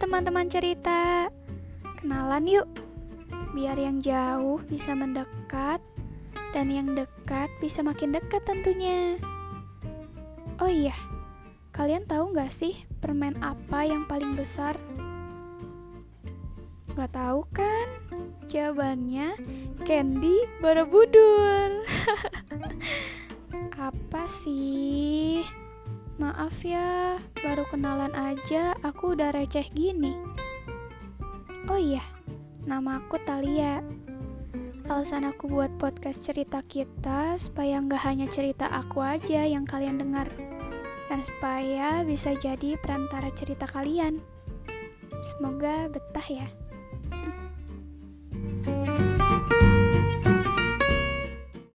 teman-teman cerita. Kenalan yuk. Biar yang jauh bisa mendekat dan yang dekat bisa makin dekat tentunya. Oh iya, kalian tahu nggak sih permen apa yang paling besar? Gak tahu kan? Jawabannya Candy Borobudur. Apa sih? Maaf ya, baru kenalan aja aku udah receh gini. Oh iya, nama aku Talia. Alasan aku buat podcast cerita kita supaya nggak hanya cerita aku aja yang kalian dengar. Dan supaya bisa jadi perantara cerita kalian. Semoga betah ya.